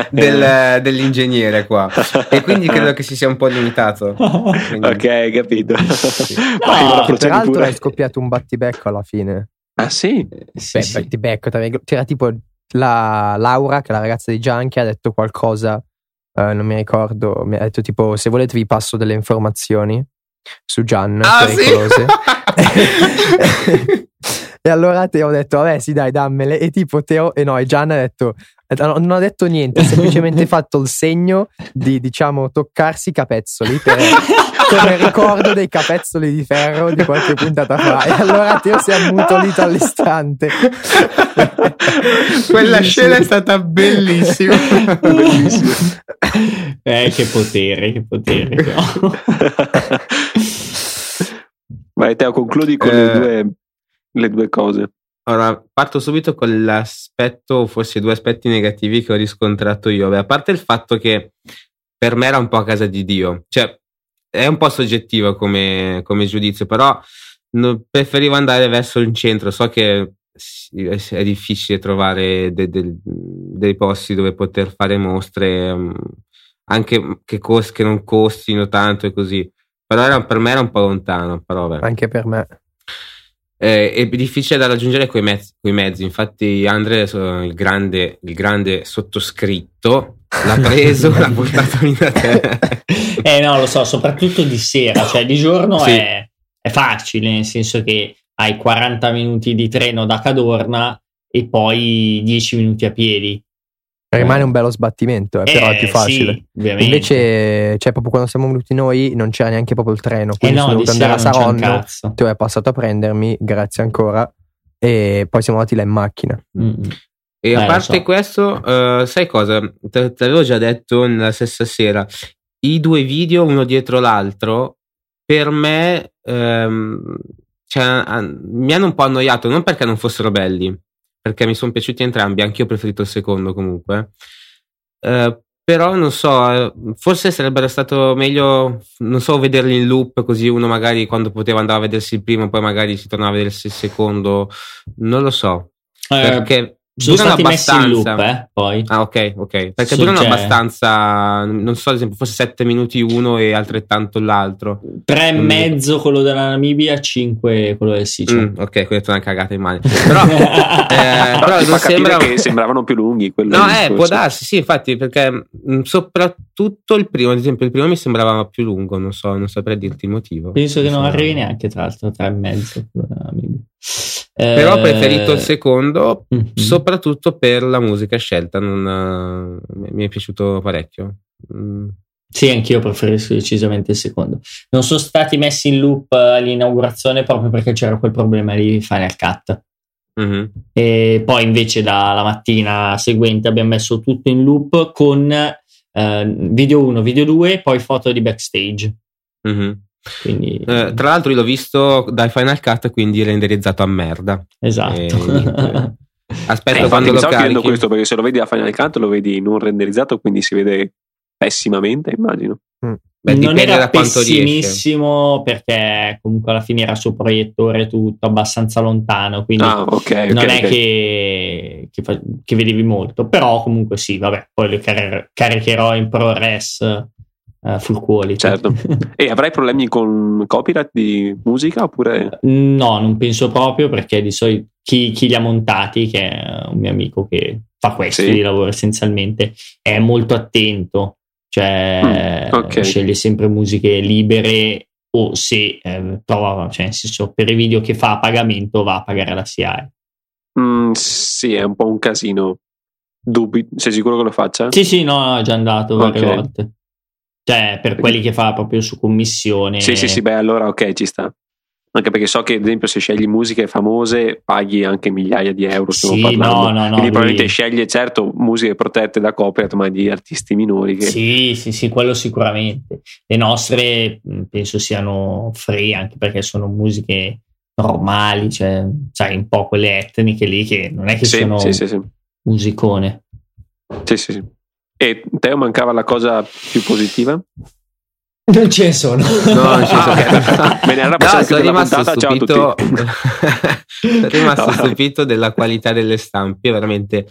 del- dell'ingegnere qua e quindi credo che si sia un po' limitato. Quindi- Ok, capito. Vai, No, peraltro pure. è scoppiato un battibecco alla fine. Ah sì? Sì, Beh, sì. tra virgolette. c'era tipo la Laura, che è la ragazza di che ha detto qualcosa, eh, non mi ricordo, mi ha detto tipo se volete vi passo delle informazioni su Gian, Ah, sì? e allora Teo ha detto, vabbè sì dai dammele, e tipo Teo, e no, e Gian ha detto, eh, no, non ha detto niente, ha semplicemente fatto il segno di, diciamo, toccarsi i capezzoli per, come ricordo dei capezzoli di ferro di qualche puntata fa. E allora Teo si è ammutolito all'istante. Quella scena è stata bellissima. Bellissimo. Eh, che potere, che potere. Vai Teo, concludi con Eh. le, due, le due cose. Ora parto subito con l'aspetto, forse i due aspetti negativi che ho riscontrato io. Beh, a parte il fatto che per me era un po' a casa di Dio, cioè è un po' soggettivo come, come giudizio, però no- preferivo andare verso il centro. So che è difficile trovare de- del- dei posti dove poter fare mostre, mm, anche che, cos- che non costino tanto e così. Però era- per me era un po' lontano, però vabbè. Anche per me. Eh, è difficile da raggiungere coi mezzi, coi mezzi. infatti Andre il grande, il grande sottoscritto l'ha preso l'ha portato da te Eh no, lo so, soprattutto di sera, cioè di giorno Sì. è, è facile, nel senso che hai 40 minuti di treno da Cadorna e poi 10 minuti a piedi. Rimane un bello sbattimento, eh, però è Eh, più facile. sì. Invece, cioè, proprio quando siamo venuti noi, non c'era neanche proprio il treno. eh Quindi no, sono dovuto andare a Saronno. Tu è passato a prendermi, grazie ancora. E poi siamo andati là in macchina. Mm. e Eh, a lo parte so. questo eh, sai cosa te, te l'avevo già detto nella stessa sera i due video uno dietro l'altro per me ehm, cioè, han- mi hanno un po' annoiato non perché non fossero belli perché mi sono piaciuti entrambi anche io ho preferito il secondo comunque. Eh, però non so, eh, forse sarebbe stato meglio, non so, vederli in loop così uno magari quando poteva andare a vedersi il primo, poi magari si tornava a vedersi il secondo, non lo so, Eh, perché durano stati messi in abbastanza. loop, eh, poi. Ah, ok, ok. Perché Sì, durano cioè- abbastanza, non so, ad esempio, forse 7 minuti uno e altrettanto l'altro. Tre e Mm. mezzo quello della Namibia, 5 quello del Sicilia. Mm, ok, ho detto una cagata in mano. Però, eh, Però non sembra. che sembravano più lunghi. quello No, eh, può darsi, sì, infatti, perché mh, soprattutto il primo, ad esempio, il primo mi sembrava più lungo, non so, non saprei dirti il motivo. Penso che non arrivi neanche, tra l'altro, tre e mezzo. Però ho Eh, preferito il secondo, mhm. soprattutto per la musica scelta, non, eh, mi- è piaciuto parecchio. Mm. Sì, anch'io preferisco decisamente il secondo. Non sono stati messi in loop all'inaugurazione proprio perché c'era quel problema di Final Cut. Mhm. E poi invece dalla mattina seguente abbiamo messo tutto in loop con eh, video 1, video 2 e poi foto di backstage. Mhm. Quindi, Eh, tra l'altro, io l'ho visto dai Final Cut, quindi renderizzato a merda. esatto. Aspetta, Eh, quando lo carichi. questo perché se lo vedi a Final Cut lo vedi non renderizzato quindi si vede pessimamente immagino Beh, non dipende era da quanto riesce. pessimissimo perché comunque alla fine era sul proiettore tutto abbastanza lontano, quindi Ah, ok, ok. non è ok. che, che, che vedevi molto, però comunque sì, vabbè, poi lo car- caricherò in ProRes eh, full quality. Certo. E avrai problemi con copyright di musica oppure... No, non penso proprio perché di solito chi, chi li ha montati, che è un mio amico che fa questo Sì. di lavoro essenzialmente, è molto attento, cioè Mm, ok. sceglie sempre musiche libere o se eh, trova, cioè nel senso per i video che fa a pagamento va a pagare la SIAE. Mm, sì, è un po' un casino. Dubbi, sei sicuro che lo faccia? Sì, sì, no, no, è già andato varie Ok. volte. Cioè, per quelli che fa proprio su commissione. Sì, sì, sì, beh, allora ok, ci sta. Anche perché so che, ad esempio, se scegli musiche famose paghi anche migliaia di euro. Stiamo Sì, parlando. no, no, no, Quindi lui- probabilmente sceglie, certo, musiche protette da copyright, ma di artisti minori. Che... Sì, sì, sì, quello sicuramente. Le nostre penso siano free anche perché sono musiche normali, cioè, sai, un po' quelle etniche lì che non è che Sì, sono sì, sì. musicone. Sì, sì, sì. E Teo mancava la cosa più positiva? Non ce ne sono. No, nel senso che... Bene, allora No, sono rimasto stupito. sono rimasto No. stupito della qualità delle stampe, veramente.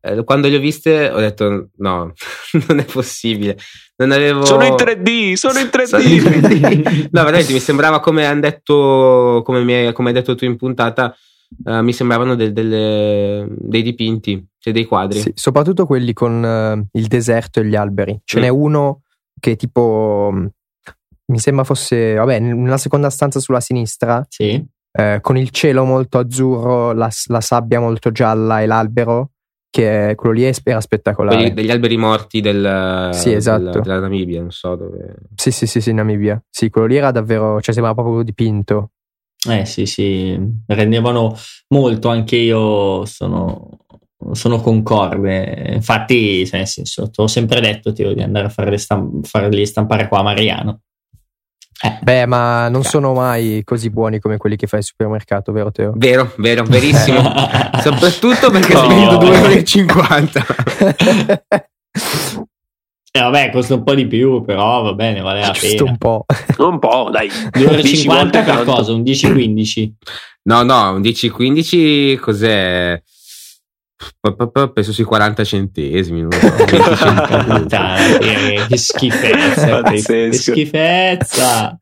Eh, Quando le ho viste ho detto no, non è possibile. Non avevo... Sono in 3D, sono in 3D. Sono in 3D. no, veramente mi sembrava come hanno detto, come, mi hai, come hai detto tu in puntata, eh, mi sembravano del- delle- dei dipinti, cioè dei quadri. Sì, soprattutto quelli con eh, il deserto e gli alberi. Ce Mm. n'è uno che tipo mh, mi sembra fosse, vabbè, nella seconda stanza sulla sinistra, Sì, eh, con il cielo molto azzurro, la, la sabbia molto gialla e l'albero, che è- quello lì è- era spettacolare. Quelli degli alberi morti del, Sì, esatto. del- della Namibia, non so dove. Sì, sì, sì, sì, Namibia. Sì, quello lì era davvero, cioè sembrava proprio dipinto. Eh sì, sì, rendevano molto, anche io sono, sono concorde. Infatti, cioè, nel senso, ti ho sempre detto Teo, di andare a fare le stam- farli stampare qua a Mariano. Eh, Beh, ma non sono mai così buoni come quelli che fai al supermercato, vero Teo? Vero, vero, verissimo. Soprattutto perché No. spendo 2,50 Eh, vabbè, costa un po' di più, però va bene, vale la Giusto pena. un po'. Un po', dai. 10 2,50 volte per tanto. cosa? Un 10-15? No, no, un 10-15 cos'è? Penso sui 40 centesimi. Non lo so, 20 centesimi. Puttana, che, che schifezza. che, che schifezza.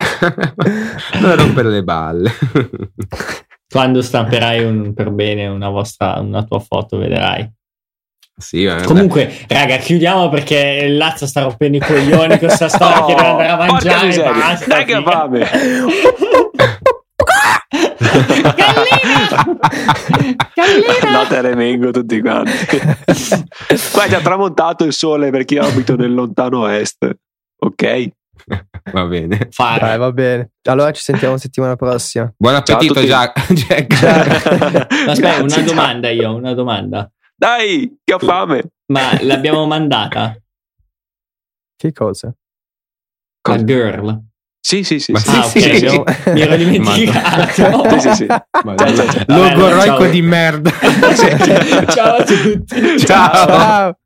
non rompere le balle. Quando stamperai un- per bene una, vostra, una tua foto, vedrai. Sì, Comunque, raga, chiudiamo perché il Lazio sta rompendo i coglioni con questa storia che deve andare a mangiare. Basta, Dai che fame. Gallina! Gallina! Notte a Remengo tutti quanti. Qua è già tramontato il sole perché io abito nel lontano est. Ok? Va bene. Dai, va bene. Allora ci sentiamo settimana prossima. Buon appetito. Jack. Aspetta, una domanda io, una domanda. Dai, che ho fame. Ma l'abbiamo mandata? Che cosa? La girl? Sì, sì, sì. Ma sì. Ah, sì, ok, sì. abbiamo- mi ero dimenticato. Sì, sì, sì. Logoroico Ciao. di merda. Ciao a tutti. Ciao. Ciao.